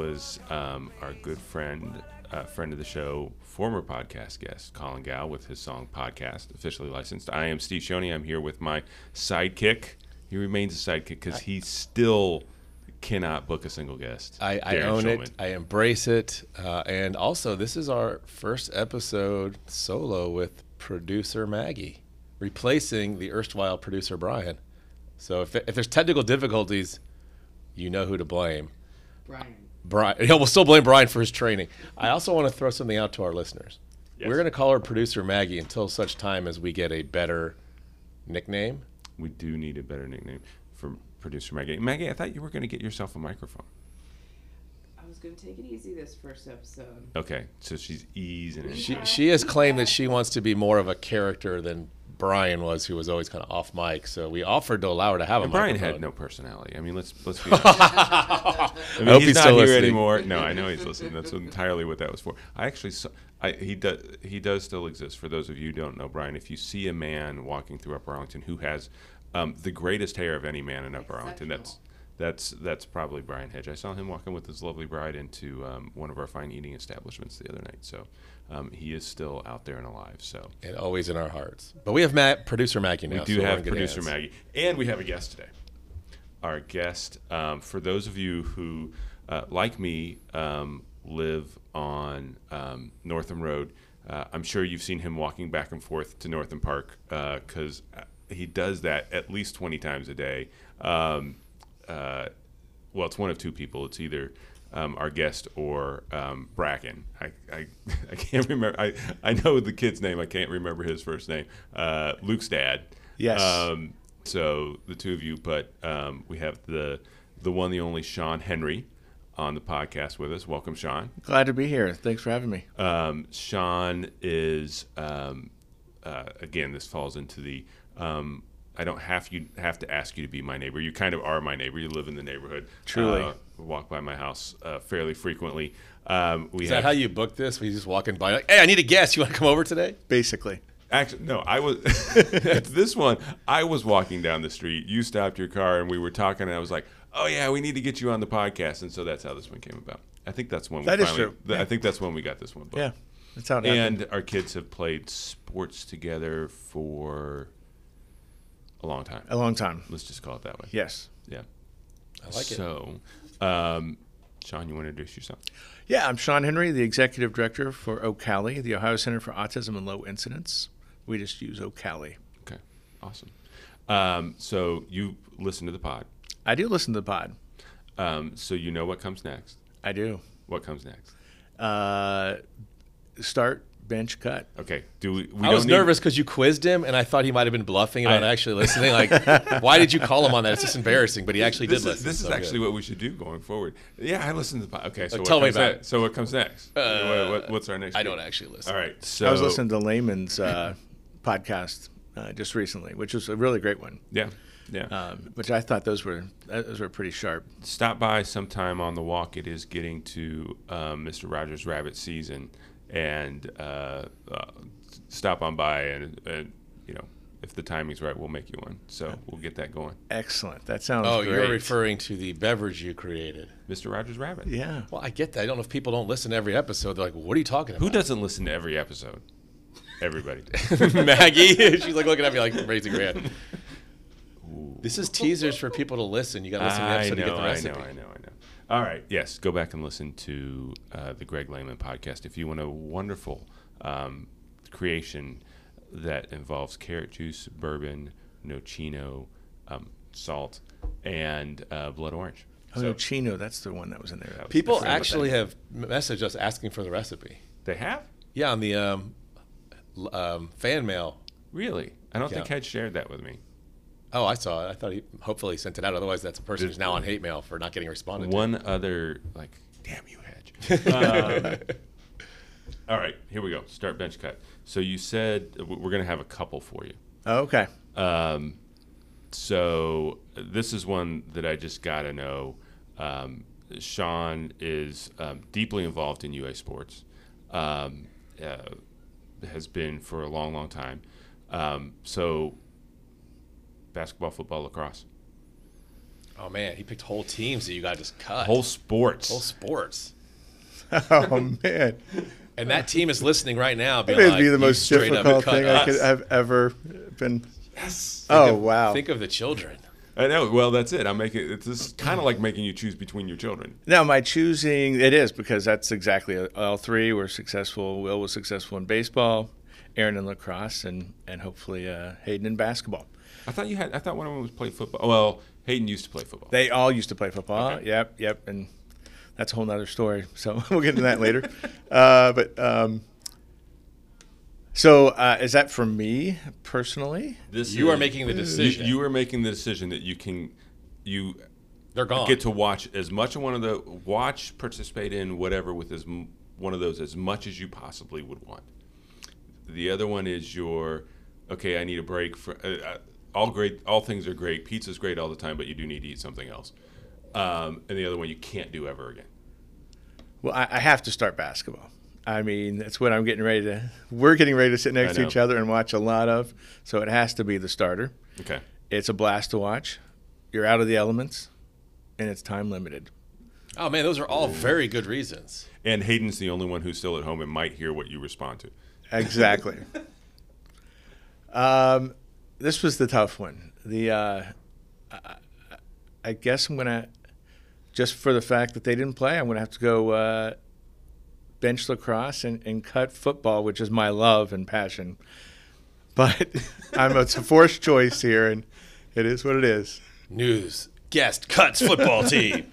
as always, that was um, our good friend, uh, friend of the show, former podcast guest, Colin Gawel, with his song Podcast, officially licensed. I am Steve Shoney. I'm here with my sidekick. He remains a sidekick because he still cannot book a single guest. I, I own Shulman. it. I embrace it. Uh, and also, this is our first episode solo with producer Maggie, replacing the erstwhile producer Brian. So if, if there's technical difficulties, you know who to blame. Brian. Brian. Yeah, we'll still blame Brian for his training. I also want to throw something out to our listeners. Yes. We're going to call her producer Maggie until such time as we get a better nickname. We do need a better nickname for producer Maggie. Maggie, I thought you were going to get yourself a microphone. I was going to take it easy this first episode. Okay, so she's easing it. She, she has claimed that she wants to be more of a character than Brian was, who was always kind of off mic. So we offered to allow her to have a And Brian microphone. had no personality. I mean, let's let's be honest. I mean, I hope he's, he's not still here listening. anymore. No, I know he's listening. That's entirely what that was for. I actually saw. I, he does. He does still exist. For those of you who don't know, Brian, if you see a man walking through Upper Arlington who has um, the greatest hair of any man in Upper Arlington, that's that's that's probably Brian Hedge. I saw him walking with his lovely bride into um, one of our fine eating establishments the other night. So um, he is still out there and alive. So and always in our hearts. But we have Matt, producer Maggie now. we do so have producer hands. Maggie, and we have a guest today. Our guest, um, for those of you who, uh, like me, um, live on um, Northam Road, uh, I'm sure you've seen him walking back and forth to Northam Park because he does that at least 20 times a day. Um, uh, well, it's one of two people. It's either um, our guest or um, Bracken. I, I, I can't remember. I, I know the kid's name. I can't remember his first name. Uh, Luke's dad. Yes. Um, so the two of you, but um, we have the the one, the only Shawn Henry on the podcast with us. Welcome, Shawn. Glad to be here. Thanks for having me. Um, Shawn is um, uh, again. This falls into the. I don't have you have to ask you to be my neighbor. You kind of are my neighbor. You live in the neighborhood. Truly. uh, walk by my house uh, fairly frequently. Um, we Is have that how you booked this? We just walking by like, hey, I need a guest. You want to come over today? Basically, Actually, no. I was this one. I was walking down the street. You stopped your car, and we were talking. And I was like, "Oh yeah, we need to get you on the podcast." And so that's how this one came about. I think that's when we That is finally, true. th- I think that's when we got this one. booked. yeah, that's how it happened. And our kids have played sports together for a long time. A long time. Let's just call it that way. Yes. Yeah. I like it. So, um, Shawn, you want to introduce yourself? Yeah, I'm Shawn Henry, the executive director for OCALI, the Ohio Center for Autism and Low Incidence. We just use OCALI. Okay. Awesome. Um, so you listen to the pod. I do listen to the pod. Um, so you know what comes next. I do. What comes next? Uh, start, bench, cut. Okay. Do we? we I was need- nervous because you quizzed him, and I thought he might have been bluffing about I- actually listening. Like, why did you call him on that? It's just embarrassing. But he actually This did is, listen. this is so actually good. what we should do going forward. Yeah, I listen to the pod. Okay, so Uh, what tell me comes about next? So what comes next? What- what- what's our next? I gig? don't actually listen. All right. So I was listening to Lehman's uh, podcast uh, just recently, which was a really great one. Yeah. Yeah. Um, which I thought those were those were pretty sharp. stop by sometime on the walk. It is getting to um, Mr. Rogers' Rabbit season, and uh, uh, stop on by and, and you know if the timing's right, we'll make you one. So we'll get that going. Excellent. That sounds Oh, great. you're referring to the beverage you created. Mr. Rogers' Rabbit. yeah. Well, I get that. I don't know if people don't listen to every episode. They're like, "What are you talking about?" Who doesn't listen to every episode? Everybody. Maggie. She's like looking at me like raising her hand. This is teasers for people to listen. You got to listen to the I episode know, to get the I recipe. know, I know, I know. All right, yes, go back and listen to uh, the Greg Lehman podcast if you want a wonderful um, creation that involves carrot juice, bourbon, nocino, um, salt, and uh, blood orange. Oh, So- no, Chino, that's the one that was in there. Was- People I forgot about actually have messaged us asking for the recipe. They have Yeah, on the um, um, fan mail. really. I don't think Yeah. I'd shared that with me. Oh, I saw it. I thought he hopefully he sent it out. Otherwise, that's a person who's now on hate mail for not getting responded to. One other like, damn you, Hedge. Um, all right, here we go. Start bench cut. So you said we're going to have a couple for you. Oh, okay. Um, so this is one that I just got to know. Um, Sean is um, deeply involved in UA sports. Um, uh, has been for a long, long time. Um, so basketball, football, lacrosse. Oh man, he picked whole teams that you got to just cut. Whole sports. whole sports. oh man, And that team is listening right now. it Being would like, be the most straight up difficult cut thing I could have ever been. yes. Oh of- wow! Think of the children. I know. Well, that's it. I'm making it's just kind of like making you choose between your children. No, my choosing it is because that's exactly all three were successful. Will was successful in baseball, Aaron in lacrosse, and and hopefully uh, Hayden in basketball. I thought you had. I thought one of them was play football. Well, Hayden used to play football. They all used to play football. Okay. Yep, yep, and that's a whole nother story. So we'll get into that later. Uh, but um, so uh, is that for me personally? This You are making the decision. You, are making the decision that you can, you They're gone. get to watch as much of one of the watch, participate in whatever with as one of those as much as you possibly would want. The other one is your okay. I need a break for uh, uh, all great. All things are great. Pizza's great all the time, but you do need to eat something else. Um, and the other one you can't do ever again. Well, I, I have to start basketball. I mean, that's what I'm getting ready to. We're getting ready to sit next to each other and watch a lot of. So it has to be the starter. Okay. It's a blast to watch. You're out of the elements, and it's time limited. oh man, those are all very good reasons. And Hayden's the only one who's still at home and might hear what you respond to. Exactly. um, this was the tough one. The uh, I, I guess I'm gonna just for the fact that they didn't play, I'm gonna have to go uh, bench lacrosse and, and cut football, which is my love and passion. But I'm it's a forced choice here, and it is what it is. News: Guest cuts football team.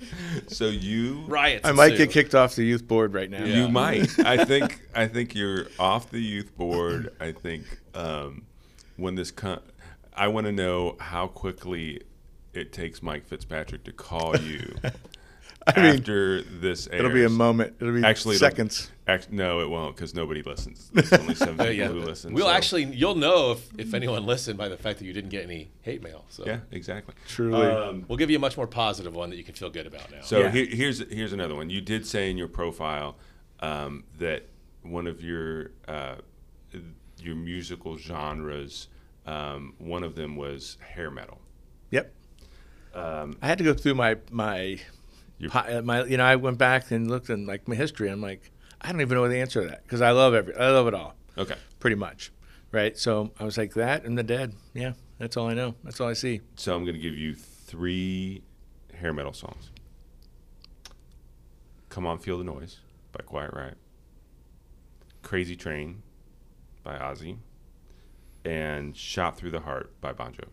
So you Riots. I might ensue. get kicked off the youth board right now. Yeah. You might. I think. I think you're off the youth board. I think um, when this, con- I want to know how quickly it takes Mike Fitzpatrick to call you I mean, after this. Airs. it'll be a moment. It'll be Actually, seconds. Act, no, it won't because nobody listens. There's only seven Uh, people yeah. who listen. We'll so- actually, you'll know if, if anyone listened by the fact that you didn't get any hate mail. So Yeah, exactly. Truly. Um, we'll give you a much more positive one that you can feel good about now. So Yeah. here, here's here's another one. You did say in your profile um, that one of your uh, your musical genres, um, one of them was hair metal. Yep. Um, I had to go through my my Your- my you know I went back and looked in like my history. I'm like I don't even know the answer to that because I love every I love it all okay, pretty much, right? So I was like that and the Dead. Yeah, that's all I know. That's all I see. so I'm going to give you three hair metal songs. "Come On, Feel the Noise" by Quiet Riot, "Crazy Train" by Ozzy, and "Shot Through the Heart" by Bon Jovi.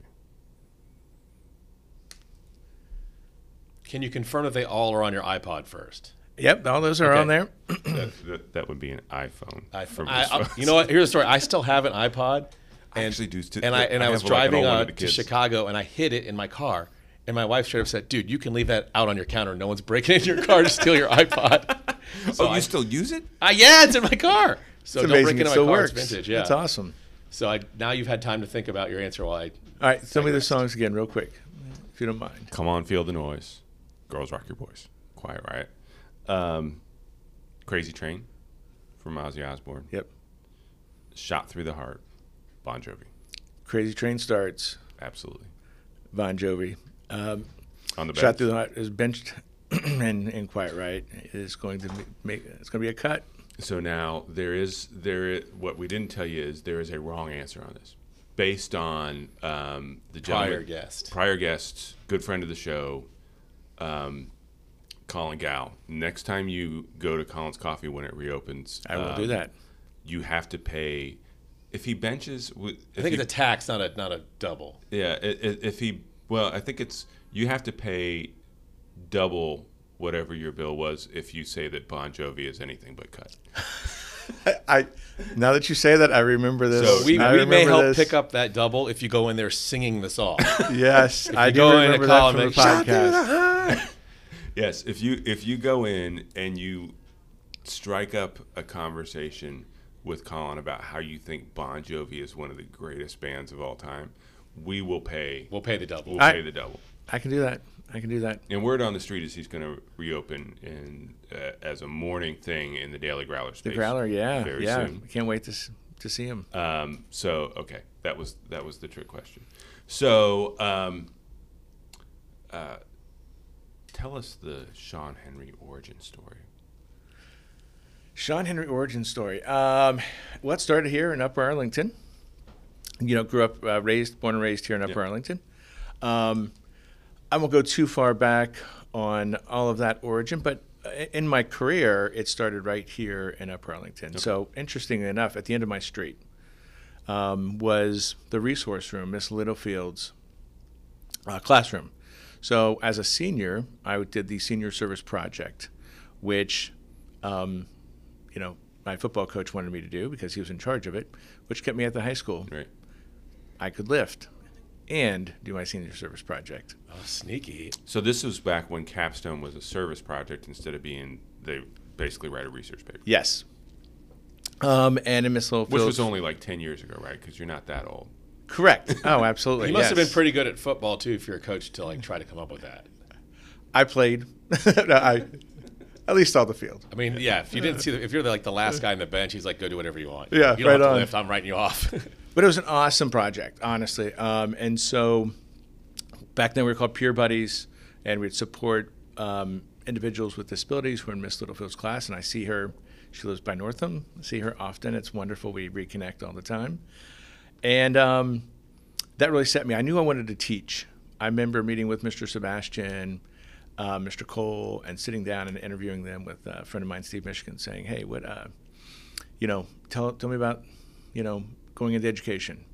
can you confirm that they all are on your iPod first? Yep, all those are Okay. on there. that, that, that would be an iPhone. I, for I- I- you know what? Here's the story. I still have an iPod. I And, actually do st- and I and I, I was have, like, driving old one uh, to. Chicago and I hid it in my car. And my wife straight up said, "Dude, you can leave that out on your counter. No one's breaking into your car to steal your iPod." So oh, you I, still use it? I- yeah, it's in my car. So It's don't break amazing. into It my still car. works. It's vintage. Yeah, That's awesome. So I, now you've had time to think about your answer while I. All right, tell me the songs again, real quick, if you don't mind. Come on, feel the noise. Girls rock your boys. Quiet riot. Um, Crazy Train from Ozzy Osbourne. Yep. Shot through the heart. Bon Jovi. Crazy Train starts. Absolutely. Bon Jovi. Um, On the bench. Shot through the heart is benched, and and Quiet Riot is going to be, make. It's going to be a cut. So now there is there. What we didn't tell you is there is a wrong answer on this, based on um, the Prior guest. prior guest, good friend of the show, um, Colin Gawel. Next time you go to Colin's Coffee when it reopens, I will um, do that. You have to pay. If he benches, wi- I think he, it's a tax, not a not a double. yeah. If he, well, I think it's you have to pay double whatever your bill was if you say that Bon Jovi is anything but cut. I, I now that you say that, I remember this. So We, we may help this. pick up that double if you go in there singing the song. Yes, I you do go in and remember call that from the and, "Shot through podcast. Yes, if you if you go in and you strike up a conversation with Colin about how you think Bon Jovi is one of the greatest bands of all time, we will pay. we'll pay the double. We'll I- pay the double. I can do that. I can do that. And word on the street is he's going to reopen in uh, as a morning thing in the Daily Growler space. The Growler, yeah, very yeah. soon. I can't wait to to see him. Um, so okay, that was that was the trick question. So um, uh, tell us the Shawn Henry origin story. Shawn Henry origin story. Um, well, it started here in Upper Arlington. You know, grew up, uh, raised, born and raised here in Upper Yeah. Arlington. Um, I won't go too far back on all of that origin, but in my career, it started right here in Upper Arlington. So, interestingly enough, at the end of my street um, was the resource room, Miss Littlefield's uh, classroom. So, as a senior, I did the senior service project, which um, you know, my football coach wanted me to do because he was in charge of it, which kept me at the high school. Right. I could lift and do my senior service project. Oh, sneaky. So this was back when Capstone was a service project instead of being they basically write a research paper. Yes. Um, and in Miss Littlefield, Which was only like 10 years ago, right? Because you're not that old. correct. Oh, absolutely. You must have been pretty good at football too, if you're a coach to like try to come up with that. I played. No, I at least saw the field. I mean, yeah. If you didn't see, the, if you're like the last guy on the bench, he's like, "Go do whatever you want." Yeah, you don't right have to on. lift. I'm writing you off. But it was an awesome project, honestly. Um, and so back then we were called Peer Buddies, and we'd support um, individuals with disabilities who were in Miss Littlefield's class. And I see her, she lives by Northam. I see her often. It's wonderful. We reconnect all the time. And um, that really set me. I knew I wanted to teach. I remember meeting with Mr. Sebastian, uh, Mr. Cole, and sitting down and interviewing them with a friend of mine, Steve Michigan, saying, "Hey, what, uh, you know, tell tell me about, you know, going into education."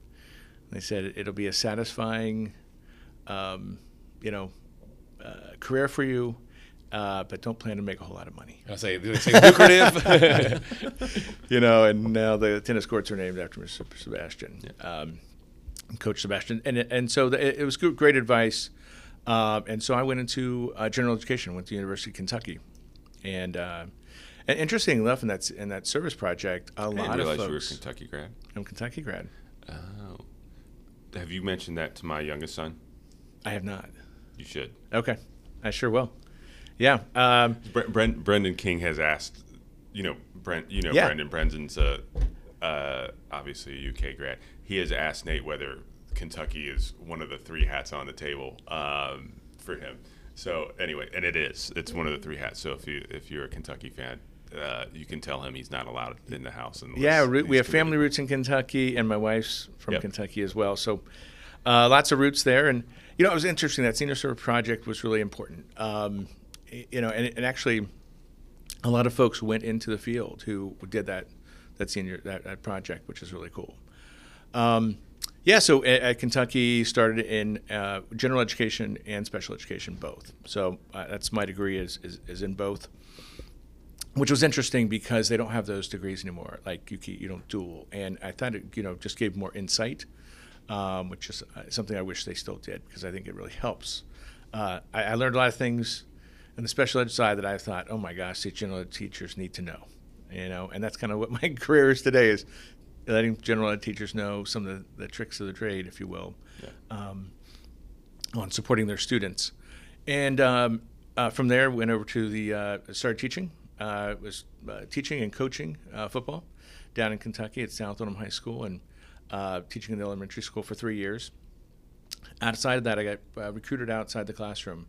They said it'll be a satisfying, um, you know, uh, career for you, uh, but don't plan to make a whole lot of money. I say, say lucrative. you know, and now the tennis courts are named after Mr. Sebastian, um, Coach Sebastian, and and so the, it, was good, great advice. Um, and so I went into uh, general education, went to the University of Kentucky, and uh, and interesting enough, in that in that service project, a I didn't lot of realize you were a. Kentucky grad. I'm a Kentucky grad. Oh. Have you mentioned that to my youngest son? I have not. You should. Okay, I sure will. Yeah. Um, Bre- Brent, Brendan King has asked, you know, Brent, you know, Yeah. Brendan. Brendan's uh, uh, obviously a UK grad. He has asked Nate whether Kentucky is one of the three hats on the table um, for him. So anyway, and it is. It's one of the three hats. So if you if you're a Kentucky fan, uh, you can tell him he's not allowed in the house. Unless Yeah, we have family roots in Kentucky, and my wife's from Yep. Kentucky as well. So, uh, lots of roots there. And you know, it was interesting. That senior service project was really important. Um, you know, and, and actually, a lot of folks went into the field who did that that senior that, that project, which is really cool. Um, yeah, so at, at Kentucky, started in uh, general education and special education both. So uh, that's my degree is, is is in both which was interesting because they don't have those degrees anymore. Like you, you don't dual, and I thought it, you know, just gave more insight, um, which is uh, something I wish they still did because I think it really helps. Uh, I, I learned a lot of things in the special ed side that I thought, oh my gosh, these general ed teachers need to know, you know, and that's kind of what my career is today is letting general ed teachers know some of the, the tricks of the trade, if you will, um, on supporting their students. And um, uh, from there, went over to the uh, started teaching. Uh, was uh, teaching and coaching uh, football down in Kentucky at South Oldham High School, and uh, teaching in the elementary school for three years. Outside of that, I got uh, recruited outside the classroom.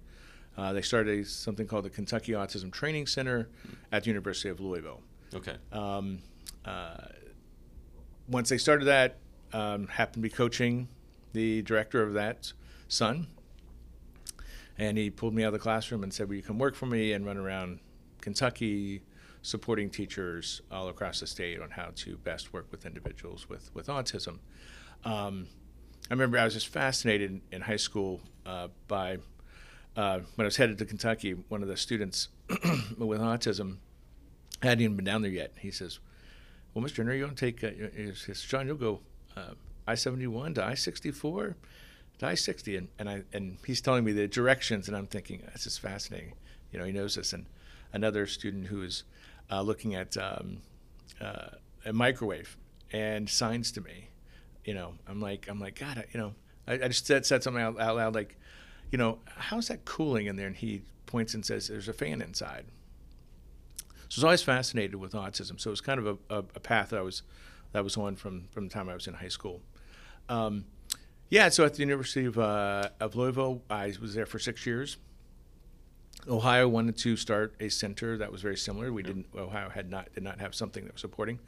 Uh, they started a, something called the Kentucky Autism Training Center at the University of Louisville. Okay. Um, uh, once they started that, um, happened to be coaching the director of that son, and he pulled me out of the classroom and said, "Will you come work for me and run around Kentucky, supporting teachers all across the state on how to best work with individuals with with autism?" Um, I remember I was just fascinated in, in high school uh, by uh, when I was headed to Kentucky. One of the students with autism hadn't even been down there yet. He says, "Well, Mr. Henry, you're going to take uh, he says, John, you'll go uh, I seventy one to I sixty four to I sixty, and and I and he's telling me the directions, and I'm thinking this is fascinating. You know, he knows this. And another student who is uh, looking at um, uh, a microwave and signs to me. You know, I'm like, I'm like, God, I, you know, I, I just said, said something out, out loud like, you know, how's that cooling in there? And he points and says, there's a fan inside. So I was always fascinated with autism. So it was kind of a, a, a path that I was that was on from from the time I was in high school. Um, yeah, so at the University of, uh, of Louisville, I was there for six years. Ohio wanted to start a center that was very similar. We didn't. Ohio had not did not have something that was supporting.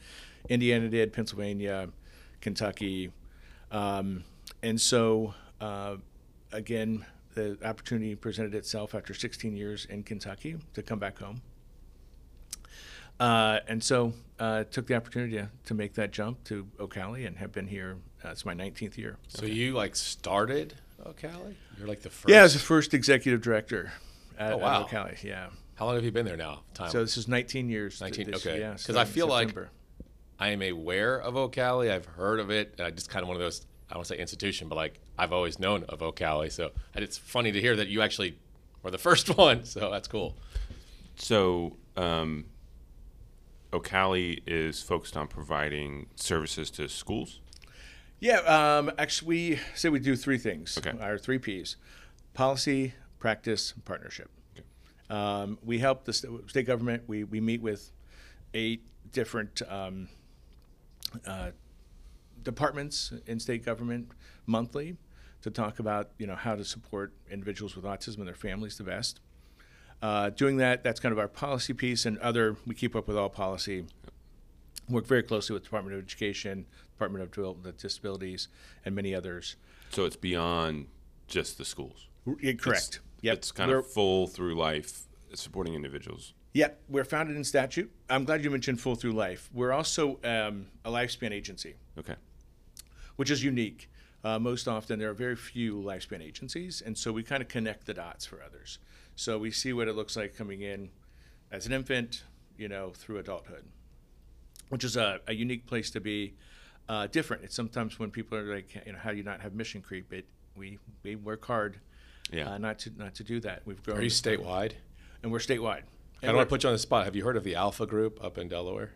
Indiana did. Pennsylvania, Kentucky, um, and so uh, again, the opportunity presented itself after 16 years in Kentucky to come back home. Uh, and so uh, took the opportunity to, to make that jump to OCALI and have been here. Uh, it's my 19th year. So you like started OCALI? You're like the first. Yeah, I was the first executive director at, Oh, wow. at OCALI. Yeah. How long have you been there now? Time. So this is 19 years. 19 this- okay. Yeah, 'Cause I starting in feel like- I am aware of OCALI. I've heard of it, and I just kind of one of those. I don't want to say institution, but like I've always known of OCALI. So and it's funny to hear that you actually were the first one. So that's cool. So, um, OCALI is focused on providing services to schools. Yeah, um, actually, we say we do three things. Okay. Our three Ps: policy, practice, partnership. Um, we help the st- state government. We we meet with eight different um, uh, departments in state government monthly to talk about you know how to support individuals with autism and their families the best. Uh, doing that, that's kind of our policy piece, and other we keep up with all policy. Work very closely with Department of Education, Department of Development with Disabilities, and many others. So it's beyond just the schools. Correct. Yep. It's kind We're- of full through life supporting individuals. Yep, we're founded in statute. I'm glad you mentioned full through life. We're also um, a lifespan agency, Okay. which is unique. Uh, most often, there are very few lifespan agencies, and so we kind of connect the dots for others. So we see what it looks like coming in as an infant, you know, through adulthood, which is a, a unique place to be. Uh, different. It's sometimes when people are like, you know, how do you not have mission creep? It we we work hard, Yeah. uh, not to not to do that. We've grown. Are you statewide? And we're statewide. I don't want to put you on the spot. Have you heard of the Alpha Group up in Delaware?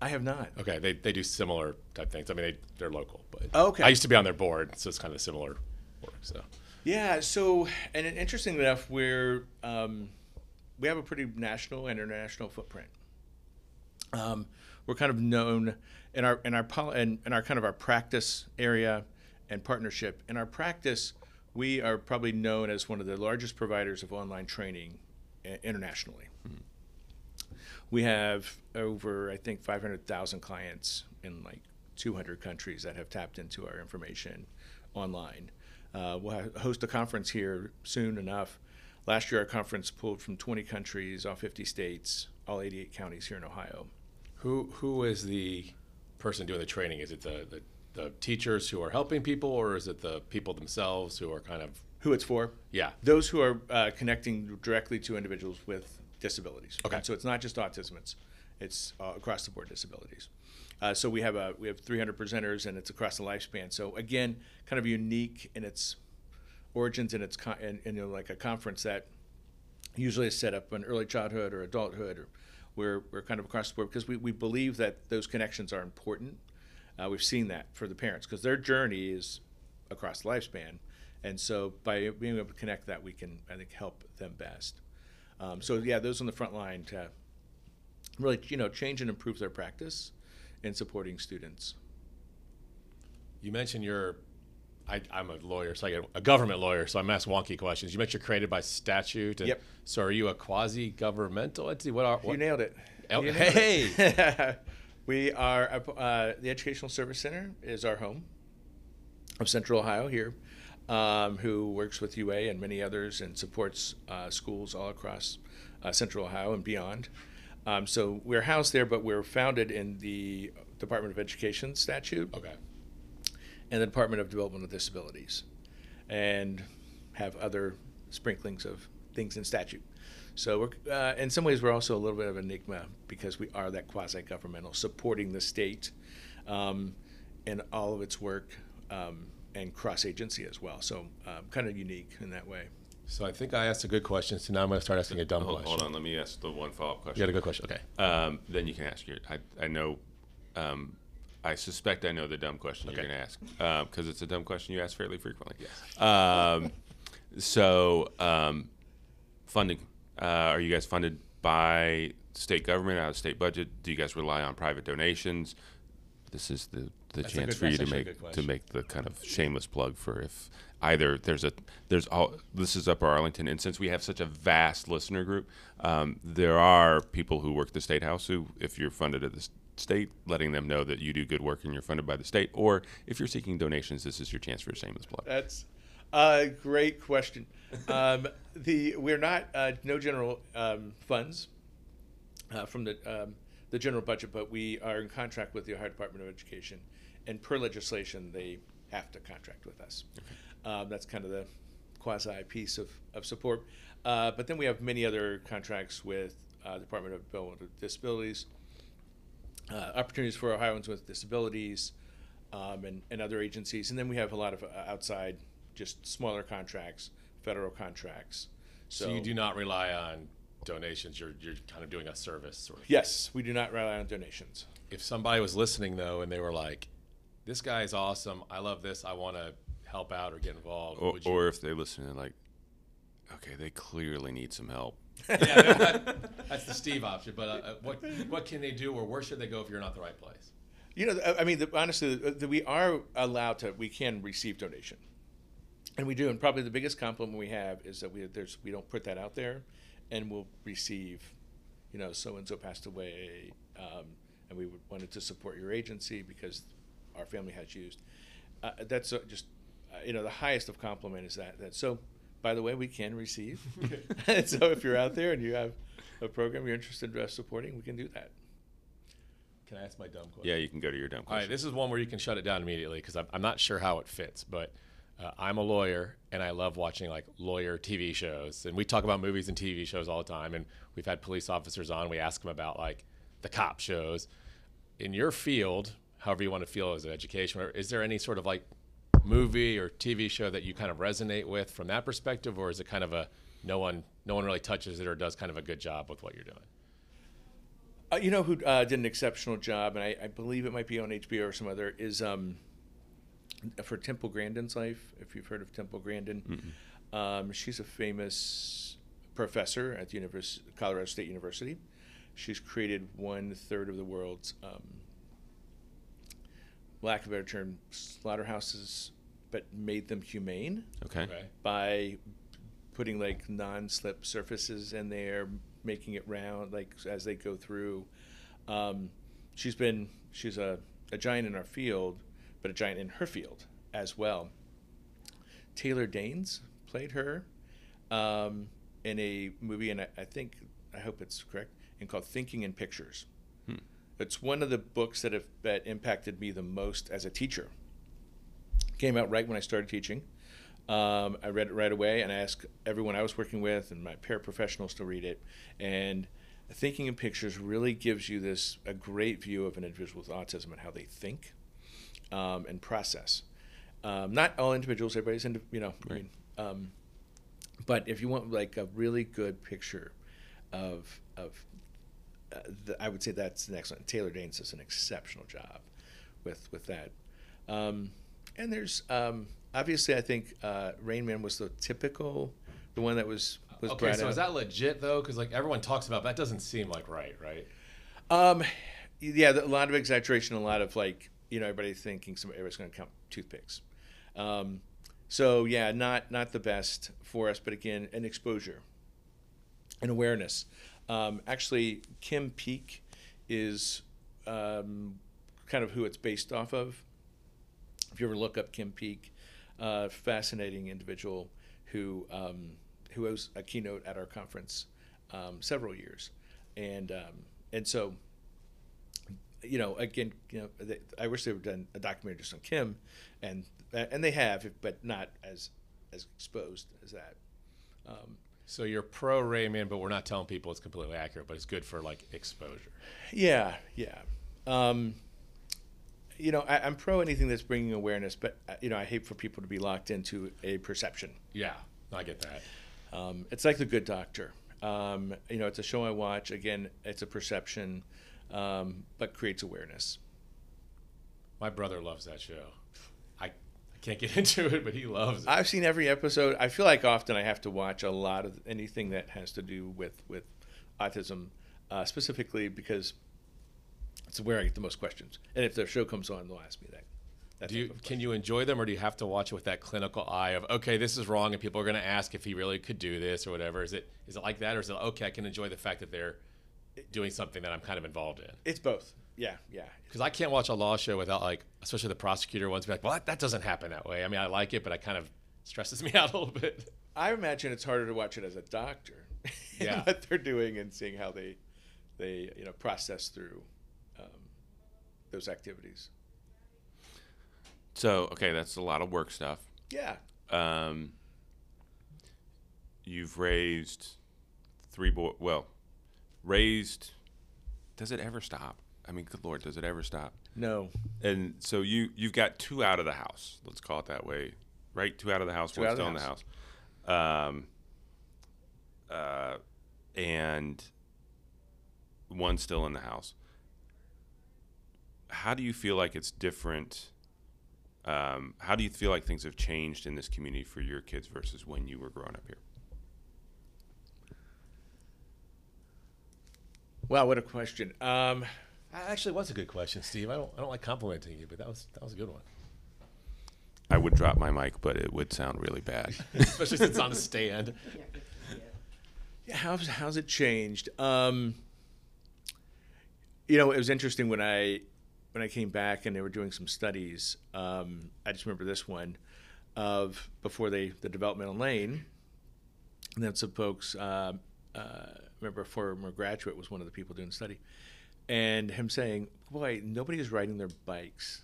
I have not. Okay, they, they do similar type things. I mean, they they're local, but Okay. I used to be on their board, so it's kind of similar work. So Yeah. So, and it- interesting enough, we're um, we have a pretty national and international footprint. Um, we're kind of known in our in our pol- in, in our kind of our practice area and partnership. In our practice, we are probably known as one of the largest providers of online training uh, internationally. We have over, I think, 500,000 clients in like 200 countries that have tapped into our information online. Uh, we'll host a conference here soon enough. Last year, our conference pulled from 20 countries, all 50 states, all 88 counties here in Ohio. who who is the person doing the training? Is it the, the the teachers who are helping people, or is it the people themselves who are kind of Who it's for? yeah? Those who are uh, connecting directly to individuals with disabilities. Okay. And so it's not just autism; it's it's uh, across the board disabilities. Uh, so we have a we have 300 presenters, and it's across the lifespan. So again, kind of unique in its origins and its con- and, and you know, like a conference that usually is set up in early childhood or adulthood, or we're we're kind of across the board because we, we believe that those connections are important. Uh, we've seen that for the parents because their journey is across the lifespan, and so by being able to connect that, we can I think help them best. Um, so yeah, those on the front line to really you know change and improve their practice in supporting students. You mentioned you're. I, I'm a lawyer, so I get a government lawyer, so I'm asked wonky questions. You mentioned you're created by statute. And Yep. So are you a quasi-governmental entity? What are what? You nailed it. Oh, You nailed hey! it. we are uh, the Educational Service Center is our home of Central Ohio here, um, who works with UA and many others and supports uh, schools all across uh, Central Ohio and beyond. Um, so we're housed there, but we're founded in the Department of Education statute okay. and the Department of Developmental Disabilities, and have other sprinklings of things in statute. So we're, uh, in some ways, we're also a little bit of an enigma because we are that quasi-governmental, supporting the state um, in all of its work um, and cross-agency as well. So um, kind of unique in that way. So I think I asked a good question. So now I'm going to start asking a dumb Hold, question. hold on, let me ask the one follow-up question. You question. got a good question. Okay. Um, then you can ask your. I, I know. Um, I suspect I know the dumb question you're going to ask because it's a dumb question you ask fairly frequently. Um, so um, funding. Uh, are you guys funded by state government out of state budget? Do you guys rely on private donations? This is the the That's chance good- for you to make to make the kind of shameless plug for if either there's a there's all this is Upper Arlington, and since we have such a vast listener group, um, there are people who work the state house who, if you're funded at the state, letting them know that you do good work and you're funded by the state, or if you're seeking donations, this is your chance for a shameless plug. That's a great question. Um, the we're not uh, no general um, funds uh, from the um, the general budget, but we are in contract with the Ohio Department of Education, and per legislation, they have to contract with us. Um, that's kind of the quasi piece of, of support. Uh, but then we have many other contracts with uh, Department of Bill with Disabilities, uh, opportunities for Ohioans with disabilities, um, and, and other agencies. And then we have a lot of uh, outside, just smaller contracts, federal contracts. So, you do not rely on donations. You're you're kind of doing a service sort of. Yes, we do not rely on donations. If somebody was listening though, and they were like, "This guy is awesome. I love this. I want to help out or get involved," Or, would you? or if they listen and they're like, okay, they clearly need some help. yeah, that- that's the Steve option. But uh, uh, what what can they do, or where should they go if you're not the right place? You know, I mean, the, honestly, the, the, we are allowed to. We can receive donation, and we do. And probably the biggest compliment we have is that we there's we don't put that out there, and we'll receive, you know, so and so passed away, um, and we wanted to support your agency because our family has used. Uh, that's uh, just, uh, you know, the highest of compliment is that. That so. By the way, we can receive. and so if you're out there and you have a program you're interested in supporting, we can do that. Can I ask my dumb question? Yeah, you can go to your dumb question. All right, this is one where you can shut it down immediately because I'm, I'm not sure how it fits, but uh, I'm a lawyer and I love watching like lawyer TV shows. And we talk about movies and TV shows all the time. And we've had police officers on. We ask them about like the cop shows. In your field, however you want to feel as an education, is there any sort of like movie or TV show that you kind of resonate with from that perspective, or is it kind of a no one no one really touches it or does kind of a good job with what you're doing? Uh, you know who uh, did an exceptional job, and I, I believe it might be on HBO or some other, is um, for Temple Grandin's life. If you've heard of Temple Grandin, um, she's a famous professor at the Univers- Colorado State University. She's created one third of the world's, um, lack of a better term, slaughterhouses, but made them humane okay. Okay. by putting like non-slip surfaces in there, making it round like as they go through. Um, she's been she's a, a giant in our field, but a giant in her field as well. Taylor Danes played her um, in a movie, and I, I think I hope it's correct, and called Thinking in Pictures. Hmm. It's one of the books that have that impacted me the most as a teacher. Came out right when I started teaching. Um, I read it right away, and I asked everyone I was working with and my paraprofessionals to read it. And thinking in pictures really gives you this a great view of an individual with autism and how they think um, and process. Um, not all individuals, everybody's into you know. I mean, um, but if you want like a really good picture of of uh, the, I would say that's an excellent. Taylor Danes does an exceptional job with with that. Um, and there's um, obviously I think uh, Rain Man was the typical, the one that was was Okay, so out. is that legit though? Because like everyone talks about that doesn't seem like right, right? Um, yeah, a lot of exaggeration, a lot of like you know everybody thinking some everybody's going to count toothpicks. Um, so yeah, not not the best for us, but again, an exposure, an awareness. Um, actually, Kim Peek is um, kind of who it's based off of. If you ever look up Kim Peek, uh, fascinating individual who um, who was a keynote at our conference um, several years, and um, and so you know again you know they, I wish they would done a documentary just on Kim, and and they have, but not as as exposed as that. Um, So you're pro Rain Man, but we're not telling people it's completely accurate, but it's good for like exposure. Yeah, yeah. Um, you know, I, I'm pro anything that's bringing awareness, but uh, you know, I hate for people to be locked into a perception. Yeah, I get that. Um, it's like The Good Doctor. Um, you know, it's a show I watch. Again, it's a perception, um, but creates awareness. My brother loves that show. I, I can't get into it, but he loves it. I've seen every episode. I feel like often I have to watch a lot of anything that has to do with with autism, uh, specifically because It's where I get the most questions. And if their show comes on, they'll ask me that. that Do you can you enjoy them, or do you have to watch it with that clinical eye of okay, this is wrong, and people are going to ask if he really could do this or whatever? Is it is it like that, or is it okay? I can enjoy the fact that they're doing something that I'm kind of involved in. It's both. Yeah, yeah. Because I can't watch a law show without like, especially the prosecutor ones, be like, well, that, that doesn't happen that way. I mean, I like it, but it kind of stresses me out a little bit. I imagine it's harder to watch it as a doctor. Yeah. what they're doing and seeing how they, they you know, process through um, those activities. So okay, that's a lot of work stuff. Yeah. Um, you've raised three boy. Well, raised. Does it ever stop? I mean, good lord, does it ever stop? No. And so you you've got two out of the house. Let's call it that way, right? Two out of the house, Two one still the in the house. Um, uh, and one still in the house. How do you feel like it's different? Um, how do you feel like things have changed in this community for your kids versus when you were growing up here? Wow, what a question. Um, That actually was a good question, Steve. I don't I don't like complimenting you, but that was that was a good one. I would drop my mic, but it would sound really bad. Especially since it's on a stand. Yeah, good to see it. yeah, how's how's it changed? Um, you know, it was interesting when I when I came back and they were doing some studies. Um, I just remember this one of before they the developmental lane, and then some folks. Uh, uh, remember, a former graduate was one of the people doing the study, and him saying, "Boy, nobody is riding their bikes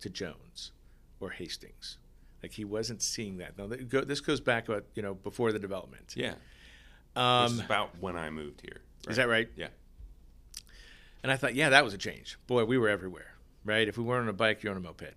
to Jones or Hastings." Like he wasn't seeing that. Now go- this goes back about you know before the development. yeah, Um, this is about when I moved here. is that right? Yeah. And I thought, yeah, that was a change. Boy, we were everywhere, right? If we weren't on a bike, you're on a moped.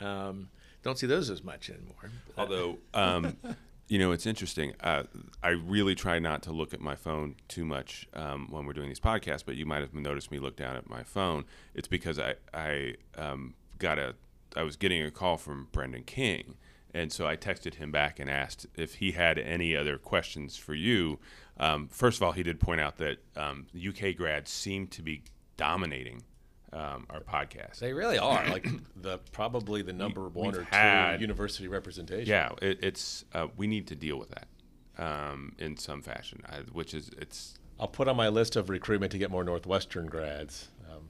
Um, don't see those as much anymore. Although, um, you know, it's interesting. Uh, I really try not to look at my phone too much um, when we're doing these podcasts, but you might have noticed me look down at my phone. It's because I, I um, got a, I was getting a call from Brendan King. And so I texted him back and asked if he had any other questions for you. Um, first of all, he did point out that um, UK grads seem to be dominating um, our podcast. They really are like the probably the number one we've or had- two university representation. Yeah, it, it's uh, we need to deal with that um, in some fashion, I, which is it's I'll put on my list of recruitment to get more Northwestern grads. Um,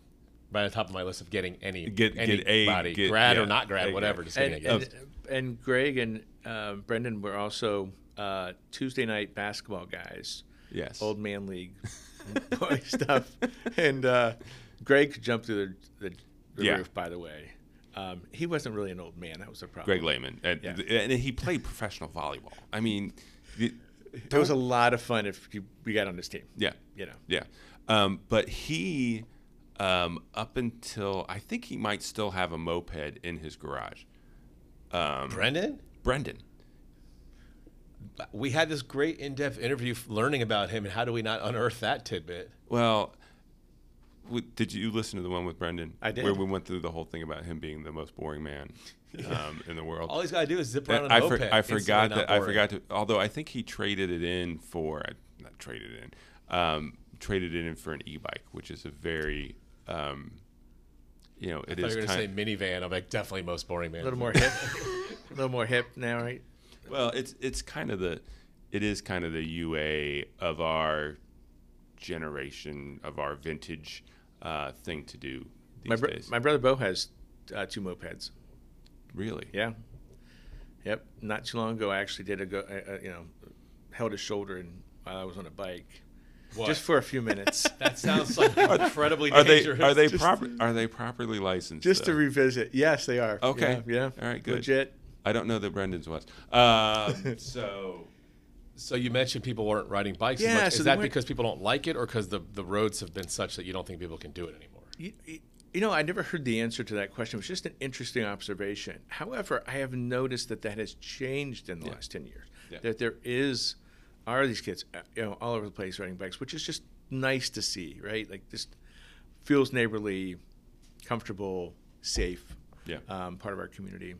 right on top of my list of getting any Get- get a- anybody, get- grad yeah, or not grad, a- whatever. Just and, getting a and, and Greg and uh, Brendan were also uh, Tuesday night basketball guys, yes. old man league boy stuff. And uh, Greg could jump through the, the, the Yeah. roof, by the way. Um, he wasn't really an old man. That was the problem. Greg Lehman, and, Yeah. and he played professional volleyball. I mean, the- It was a lot of fun if you, we got on this team. yeah, You know. yeah. Um, but he, um, up until I think he might still have a moped in his garage. Um, Brendan, Brendan. we had this great in-depth interview learning about him, and how do we not unearth that tidbit? Well, w- did you listen to the one with Brendan? I did. Where we went through the whole thing about him being the most boring man um, in the world. All he's got to do is zip around on I, a for. I forgot that. I forgot to. Although I think he traded it in for not traded it in, um, traded it in for an e-bike, which is a very, um, you know, it I thought is you were going to say minivan. I'm like, definitely most boring man. A little more hip. a little more hip now, right? well, it's it's kind of the, it is kind of the UA of our generation of our vintage uh, thing to do these My, bro- days. my brother Bo has uh, two mopeds. really? Yeah. Yep. Not too long ago, I actually did a go. Uh, uh, you know, held his shoulder and while I was on a bike, What? just for a few minutes, that sounds like incredibly Are they are they Just- proper are they properly licensed? just to revisit. Yes, they are. Okay. Yeah. yeah. All right, good. Legit. I don't know that Brendan's was. Um, so So you mentioned people weren't riding bikes Yeah, much. so Is they that because people don't like it, or because the the roads have been such that you don't think people can do it anymore? You, you- know, I never heard the answer to that question. It was just an interesting observation. However, I have noticed that that has changed in the Yeah. last ten years. Yeah. That there is are these kids, uh, you know, all over the place riding bikes, which is just nice to see, right? Like just feels neighborly, comfortable, safe. Yeah. Um, part of our community.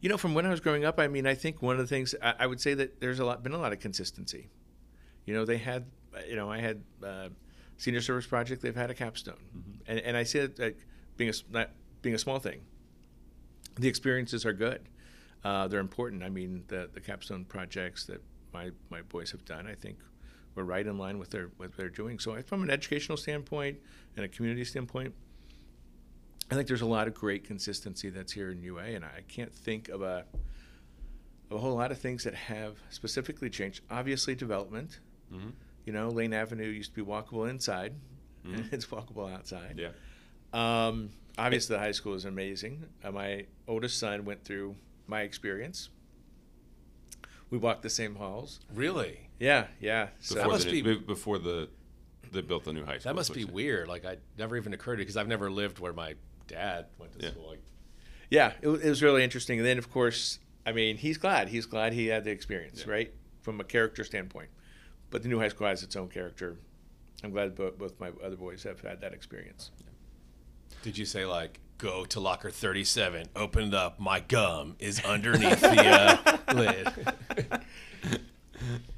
You know, from when I was growing up, I mean, I think one of the things I, I would say that there's a lot been a lot of consistency. You know, they had, you know, I had uh, senior service project, they've had a capstone, Mm-hmm. and and I see it like being a not being a small thing. The experiences are good. Uh, they're important. I mean, the the capstone projects that my my boys have done, I think, were right in line with their what they're doing. So, from an educational standpoint and a community standpoint, I think there's a lot of great consistency that's here in UA, and I can't think of a of a whole lot of things that have specifically changed. Obviously, development. Mhm. You know, Lane Avenue used to be walkable inside, Mhm. and it's walkable outside. Yeah. Um, obviously, the high school is amazing. Uh, my oldest son went through my experience. We walked the same halls. Really? Yeah, yeah. So Before must the, be- be- before the they built the new high school. That must be weird. Like I never even occurred to because I've never lived where my dad went to Yeah. school. Like yeah, it, it was really interesting. And then, of course, I mean, he's glad. He's glad he had the experience, Yeah. right, from a character standpoint. But the new high school has its own character. I'm glad both, both my other boys have had that experience. Did you say like go to locker 37, open it up, my gum is underneath the uh, lid?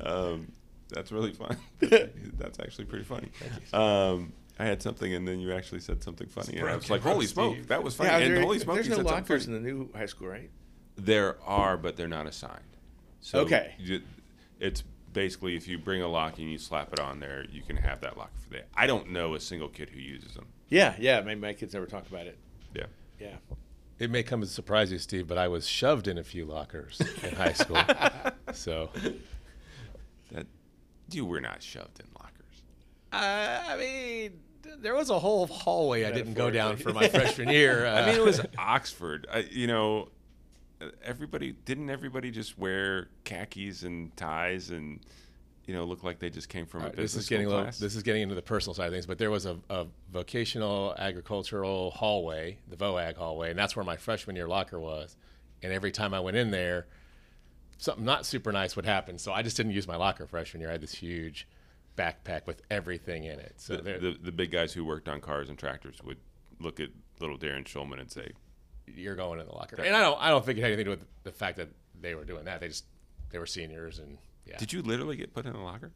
Um, that's really fun. that's actually pretty funny. Um, I had something, and then you actually said something funny, and I was like, "Holy Steve. smoke, that was funny!" Yeah, and there- holy smoke, there's you no said lockers funny. in the new high school, right? There are, but they're not assigned. So Okay. you- it's basically if you bring a lock and you slap it on there, you can have that lock for the day. I don't know a single kid who uses them. Yeah, yeah. My, my kids never talk about it. Yeah. Yeah. It may come as a surprise to you, Steve, but I was shoved in a few lockers in high school. so, That you were not shoved in lockers. Uh, I mean, there was a whole hallway I didn't go down for my freshman year. I mean, it uh, was Oxford. I, you know, everybody didn't everybody just wear khakis and ties and you know look like they just came from a right, this business is getting a little, class? this is getting into the personal side of things, but there was a, a vocational agricultural hallway, the VOAG hallway, and that's where my freshman year locker was. And every time I went in there, something not super nice would happen. So I just didn't use my locker freshman year. I had this huge backpack with everything in it. So the, the, the big guys who worked on cars and tractors would look at little Darren Shulman and say, you're going in the locker. And I don't I don't think it had anything to do with the fact that they were doing that. They just they were seniors and yeah. "Did you literally get put in the locker?"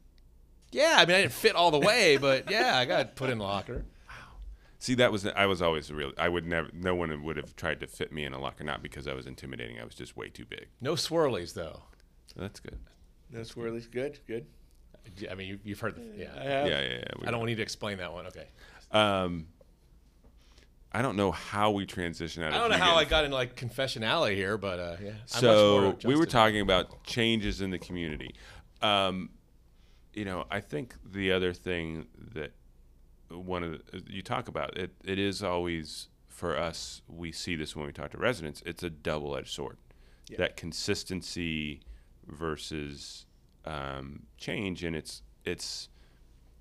yeah, I mean I didn't fit all the way, but yeah, I got put in the locker. See, that was I was always real. I would never. No one would have tried to fit me in a locker, not because I was intimidating. I was just way too big. No swirlies though. So that's good. No where at least good. Good. I mean, you, you've heard, the, yeah. I have. Yeah, yeah. yeah. I don't need to explain that one. Okay. Um, I don't know how we transition out. I don't know how I got into like confession alley here, but uh, yeah. I'm much more So we were talking about changes in the community. Um, you know, I think the other thing that one of the, you talk about it, it is always for us. We see this when we talk to residents. It's a double-edged sword. Yeah. That consistency versus um, change, and it's it's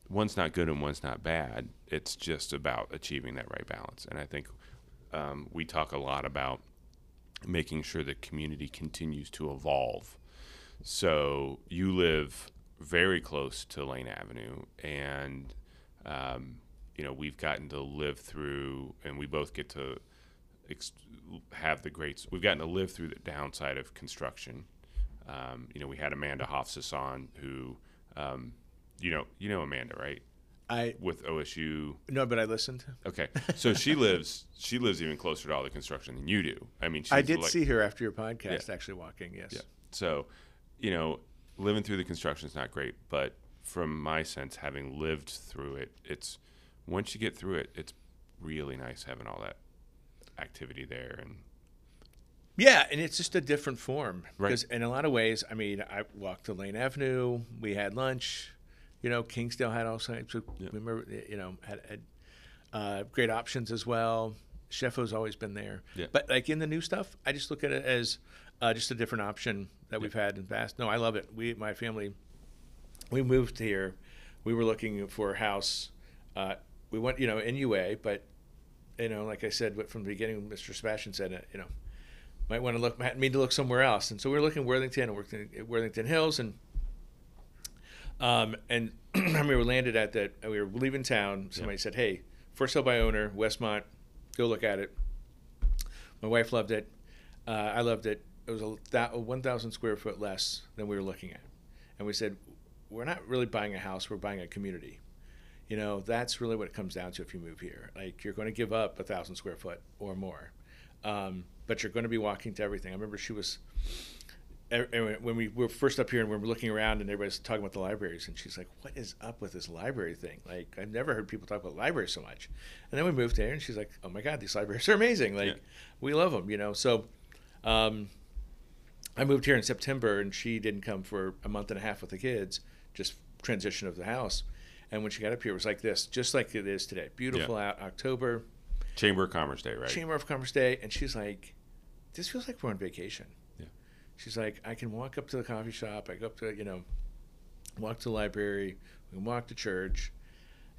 one's not good and one's not bad. It's just about achieving that right balance. And I think um, we talk a lot about making sure the community continues to evolve. So you live very close to Lane Avenue, and um, you know we've gotten to live through, and we both get to ex- have the greats. We've gotten to live through the downside of construction. Um, you know, we had Amanda Hofsis on, who, um, you know, you know Amanda, right? I With OSU, no, but I listened. Okay, so she lives she lives even closer to all the construction than you do. I mean, she's I did like, see her after your podcast Yeah. actually walking. Yes. Yeah. So, you know, living through the construction is not great, but from my sense, having lived through it, it's once you get through it, it's really nice having all that activity there and Yeah, and it's just a different form. Right. Because in a lot of ways, I mean, I walked to Lane Avenue. We had lunch. You know, Kingsdale had all types of. Yeah. Remember, you know, had, had uh, great options as well. Chefo's always been there. Yeah. But like in the new stuff, I just look at it as uh, just a different option that we've had in the past. No, I love it. We, my family, we moved here. We were looking for a house. Uh, we went, you know, in UA, but you know, like I said from the beginning, Mr. Sebastian said, uh, you know, might want to look, might need to look somewhere else. And so we were looking at Worthington and Worthington, Worthington Hills, and um, and I mean, we were landed at that. We were leaving town. Somebody said, "Hey, for sale by owner, Westmont, go look at it." My wife loved it. Uh, I loved it. It was a thou- 1,000 square foot less than we were looking at, and we said, "We're not really buying a house. We're buying a community." You know, that's really what it comes down to if you move here. Like you're going to give up a thousand square foot or more, um, but you're going to be walking to everything. I remember she was when we were first up here and we were looking around and everybody's talking about the libraries and she's like what is up with this library thing? Like i've never heard people talk about libraries so much. And then we moved here and she's like oh my god these libraries are amazing. Like Yeah. we love them you know? So um, i moved here in september and she didn't come for a month and a half with the kids just transition of the house. And when she got up here it was like this just like it is today. Beautiful out october Chamber of Commerce Day, right? Chamber of Commerce Day, and she's like, "This feels like we're on vacation." Yeah. She's like, "I can walk up to the coffee shop. I go up to you know, walk to the library. We can walk to church."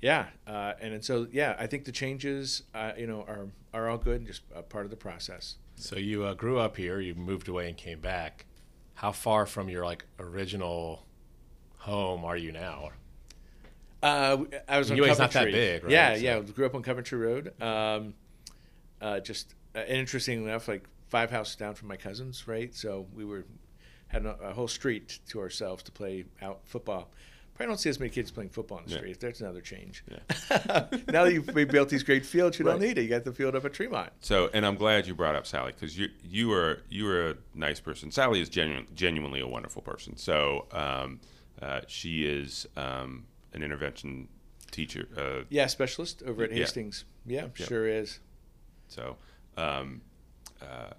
Yeah, uh, and, and so yeah, I think the changes, uh, you know, are are all good, and just a part of the process. So you uh, grew up here, you moved away and came back. How far from your like original home are you now? Uh, I was on 's not that Coventry. big, right? Yeah, So- yeah. Grew up on Coventry Road. Um, uh, just uh, and interesting enough, like five houses down from my cousins, right? So we were had a, a whole street to ourselves to play out football. Probably don't see as many kids playing football on the Yeah. street. There's another change. Yeah. now that you've rebuilt these great fields, you don't need it. You got the field up at Tremont. So, and I'm glad you brought up Sally because you you are you are a nice person. Sally is genuine, genuinely a wonderful person. So, um, uh, she is um, an intervention teacher. Uh, Yeah, specialist over at Yeah. Hastings. Yeah, Yeah. sure is. So, um, uh,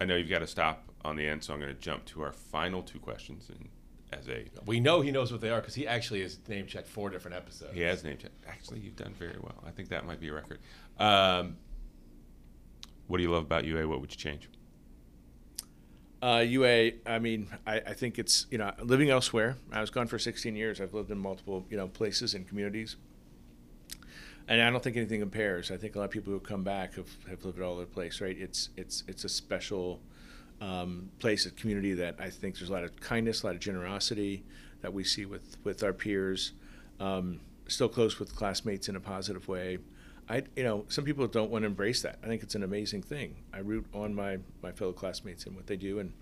I know you've got to stop on the end, so I'm going to jump to our final two questions. And as a We know he knows what they are because he actually has name checked four different episodes. he has name checked. Actually, you've done very well. I think that might be a record. Um, what do you love about UA? What would you change? Uh, UA, I mean, I, I think it's, you know, living elsewhere. I was gone for 16 years. I've lived in multiple, you know, places and communities. And I don't think anything compares. I think a lot of people who come back have, have lived all over the place, right? It's, it's, it's a special um, place, a community that I think there's a lot of kindness, a lot of generosity that we see with, with our peers. Um, still close with classmates in a positive way. I, you know, some people don't want to embrace that. I think it's an amazing thing. I root on my, my fellow classmates and what they do and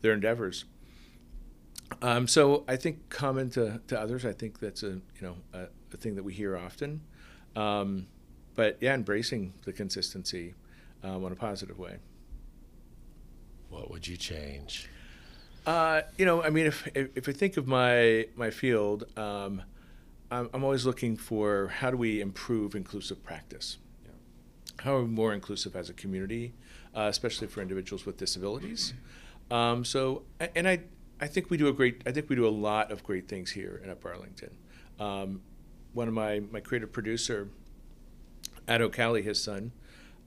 their endeavors. Um, so I think common to, to others, I think that's a you know a, a thing that we hear often. Um, but yeah, embracing the consistency um, in a positive way. What would you change? Uh, you know, I mean, if, if if I think of my my field, um, I'm, I'm always looking for how do we improve inclusive practice. How are we more inclusive as a community, uh, especially for individuals with disabilities? Um, so, and I I think we do a great I think we do a lot of great things here in Up Arlington. Um, one of my my creative producer, at OCALI, his son,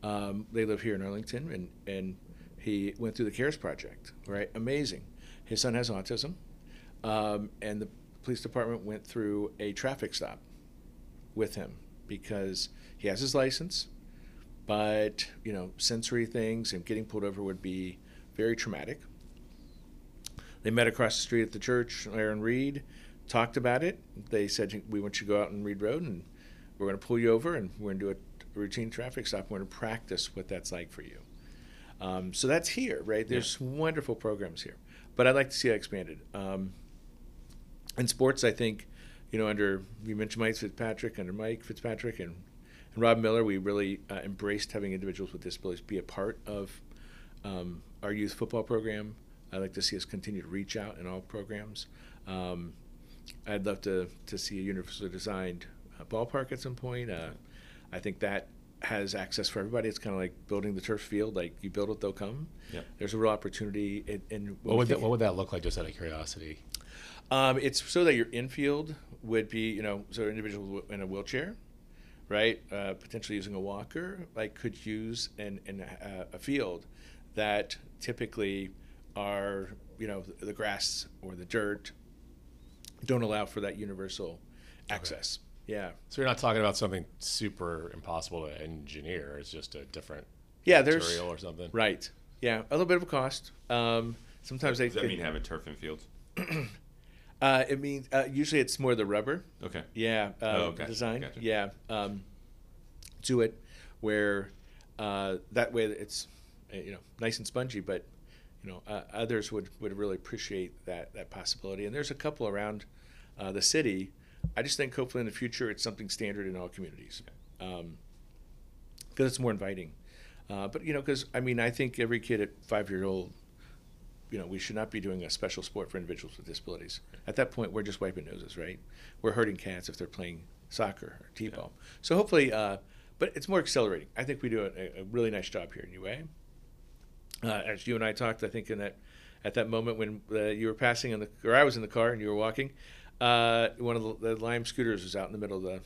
um, they live here in Arlington, and and he went through the CARES project. Right, amazing. His son has autism, um, and the police department went through a traffic stop with him because he has his license, but you know sensory things and getting pulled over would be very traumatic. They met across the street at the church, Aaron Reed, talked about it. They said we want you to go out and Reed Road, and we're going to pull you over, and we're going to do a routine traffic stop. We're going to practice what that's like for you. Um, so that's here, right? There's wonderful programs here, but I'd like to see that expanded. Um, in sports, I think, you know, under you mentioned Mike Fitzpatrick, under Mike Fitzpatrick and, and Rob Miller, we really uh, embraced having individuals with disabilities be a part of um, our youth football program. I'd like to see us continue to reach out in all programs. Um, I'd love to, to see a universally designed uh, ballpark at some point. Uh, I think that has access for everybody. It's kind of like building the turf field. Like you build it, they'll come. Yeah. There's a real opportunity. And in What would that What would that look like? Just out of curiosity. Um, it's so that your infield would be, you know, so an individual in a wheelchair, right? Uh, potentially using a walker, like could use an, an, uh, a field that typically are, you know, the, the grass or the dirt don't allow for that universal access. Yeah. So you're not talking about something super impossible to engineer. It's just a different Yeah, there's material or something. right. Yeah, a little bit of a cost. Um, sometimes they Does that could- mean having turf in fields? uh, it means uh, usually it's more the rubber. Okay. Yeah, uh, Oh, okay. design. Gotcha. Yeah, um, to it where uh, that way it's uh, you know nice and spongy, but you know uh, others would, would really appreciate that that possibility. And there's a couple around uh, the city I just think hopefully in the future it's something standard in all communities, because it's more inviting. Uh, but you know, because I mean, I think every kid at five year old, you know, we should not be doing a special sport for individuals with disabilities. At that point, we're just wiping noses, right? We're hurting cats if they're playing soccer or t-ball. So hopefully, uh, but it's more accelerating. I think we do a, a really nice job here in UA. Uh, as you and I talked, I think in that at that moment when uh, you were passing in the or I was in the car and you were walking, uh, one of the, the Lime scooters was out in the middle of the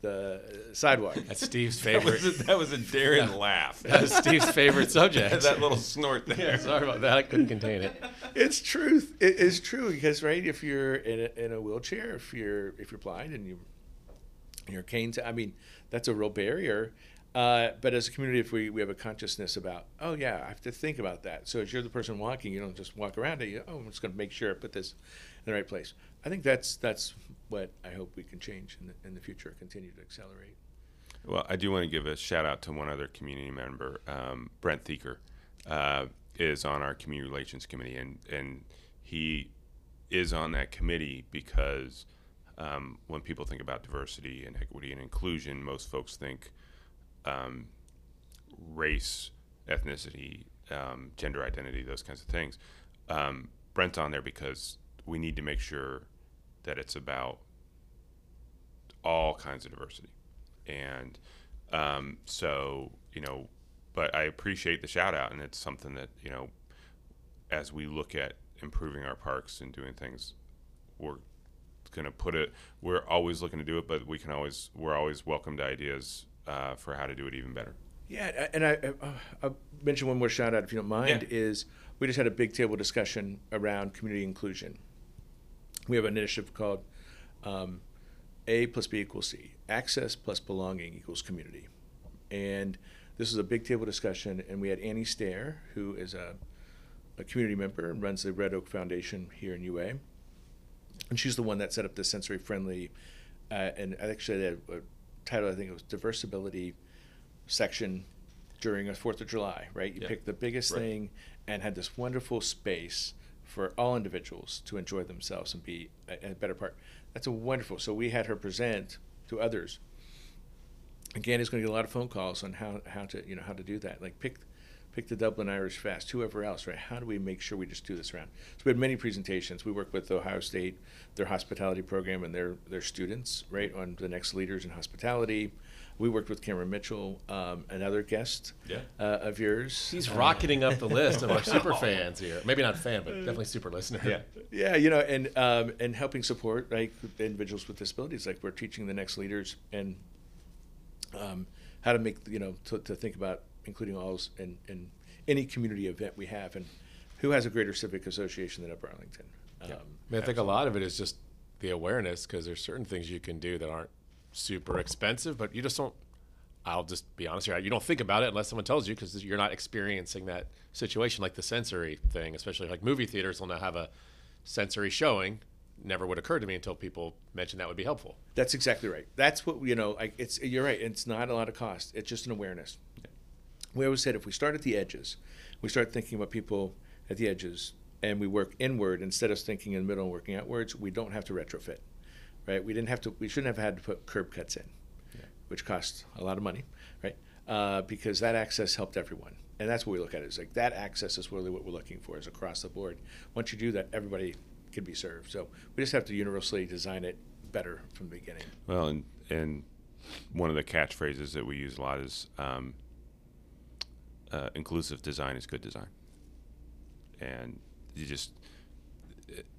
the sidewalk. That's Steve's That favorite. was a, that was a Darren laugh. that was Steve's favorite subject. that little snort there. Yeah, sorry about that. I couldn't contain it. it's truth. It is true because right, if you're in a, in a wheelchair, if you're if you're blind and you your canes, I mean, that's a real barrier. Uh, but as a community, if we, we have a consciousness about, oh yeah, I have to think about that. So as you're the person walking, you don't just walk around it. You, oh, I'm just going to make sure I put this in the right place. I think that's that's what I hope we can change in the, in the future, continue to accelerate. Well, I do want to give a shout out to one other community member, um, Brent Thieker, uh, is on our community relations committee, and and he is on that committee because um, when people think about diversity and equity and inclusion, most folks think um, race, ethnicity, um, gender identity, those kinds of things. Um, Brent's on there because we need to make sure that it's about all kinds of diversity. And um, so, you know, but I appreciate the shout out, and it's something that, you know, as we look at improving our parks and doing things, we're going to put it, we're always looking to do it, but we can always, we're always welcome to ideas uh, for how to do it even better. Yeah, and I, uh, I'll mention one more shout out if you don't mind. Yeah. Is we just had a big table discussion around community inclusion. We have an initiative called um, A plus B equals C. Access plus belonging equals community. And this is a big table discussion, and we had Annie Stair, who is a, a community member and runs the Red Oak Foundation here in UA. And she's the one that set up the sensory friendly, uh, and actually they had a title, I think it was Diversibility section during a Fourth of July, right? You Yeah. picked the biggest Right. thing and had this wonderful space for all individuals to enjoy themselves and be a, a better part. That's a wonderful. So we had her present to others. Again, he's going to get a lot of phone calls on how, how to you know how to do that. Like pick pick the Dublin Irish Fest, whoever else, right? How do we make sure we just do this around? So we had many presentations. We work with Ohio State, their hospitality program, and their their students, right, on the next leaders in hospitality. We worked with Cameron Mitchell, um, another guest Yeah. uh, of yours. He's Uh, rocketing up the list of our super fans here. Maybe not fan, but definitely super listener. Yeah. Yeah, you know, and um, and helping support like individuals with disabilities. Like we're teaching the next leaders and um, how to make you know to, to think about including all in, in any community event we have, and who has a greater civic association than Upper Arlington. Um, I, mean, I think a lot of it is just the awareness because there's certain things you can do that aren't super expensive, but you just don't. I'll just be honest here. You don't think about it unless someone tells you because you're not experiencing that situation, like the sensory thing. Especially like movie theaters will now have a sensory showing. Never would occur to me until people mentioned that would be helpful. That's exactly right. That's what you know. Like it's you're right. It's not a lot of cost. It's just an awareness. We always said if we start at the edges, we start thinking about people at the edges, and we work inward instead of thinking in the middle and working outwards. We don't have to retrofit, right? We didn't have to. We shouldn't have had to put curb cuts in, which cost a lot of money, right? Uh, because that access helped everyone, and that's what we look at. Is like that access is really what we're looking for is across the board. Once you do that, everybody can be served. So we just have to universally design it better from the beginning. Well, and and one of the catchphrases that we use a lot is um, uh, inclusive design is good design, and you just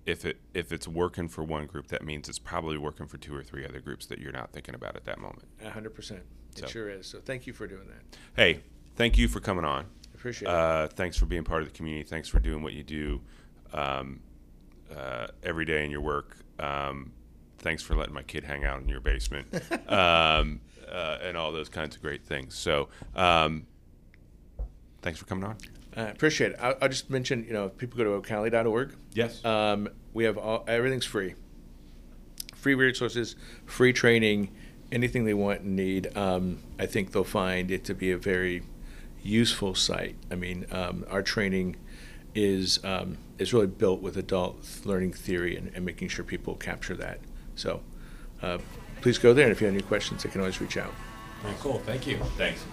if it if it's working for one group, that means it's probably working for two or three other groups that you're not thinking about at that moment. A hundred percent. It So- sure is. So thank you for doing that. Hey, thank you for coming on. Appreciate it. Uh, thanks for being part of the community. Thanks for doing what you do um, uh, every day in your work. Um, thanks for letting my kid hang out in your basement um, uh, and all those kinds of great things. So, um, thanks for coming on. I appreciate it. I'll, I'll just mention, you know, if people go to ocali.org. Yes. Um, we have all everything's free. Free resources, free training, anything they want and need. Um, I think they'll find it to be a very useful site. I mean, um, our training is um, is really built with adult learning theory and, and making sure people capture that. So uh, please go there. And if you have any questions, they can always reach out. Very cool. Thank you. Thanks.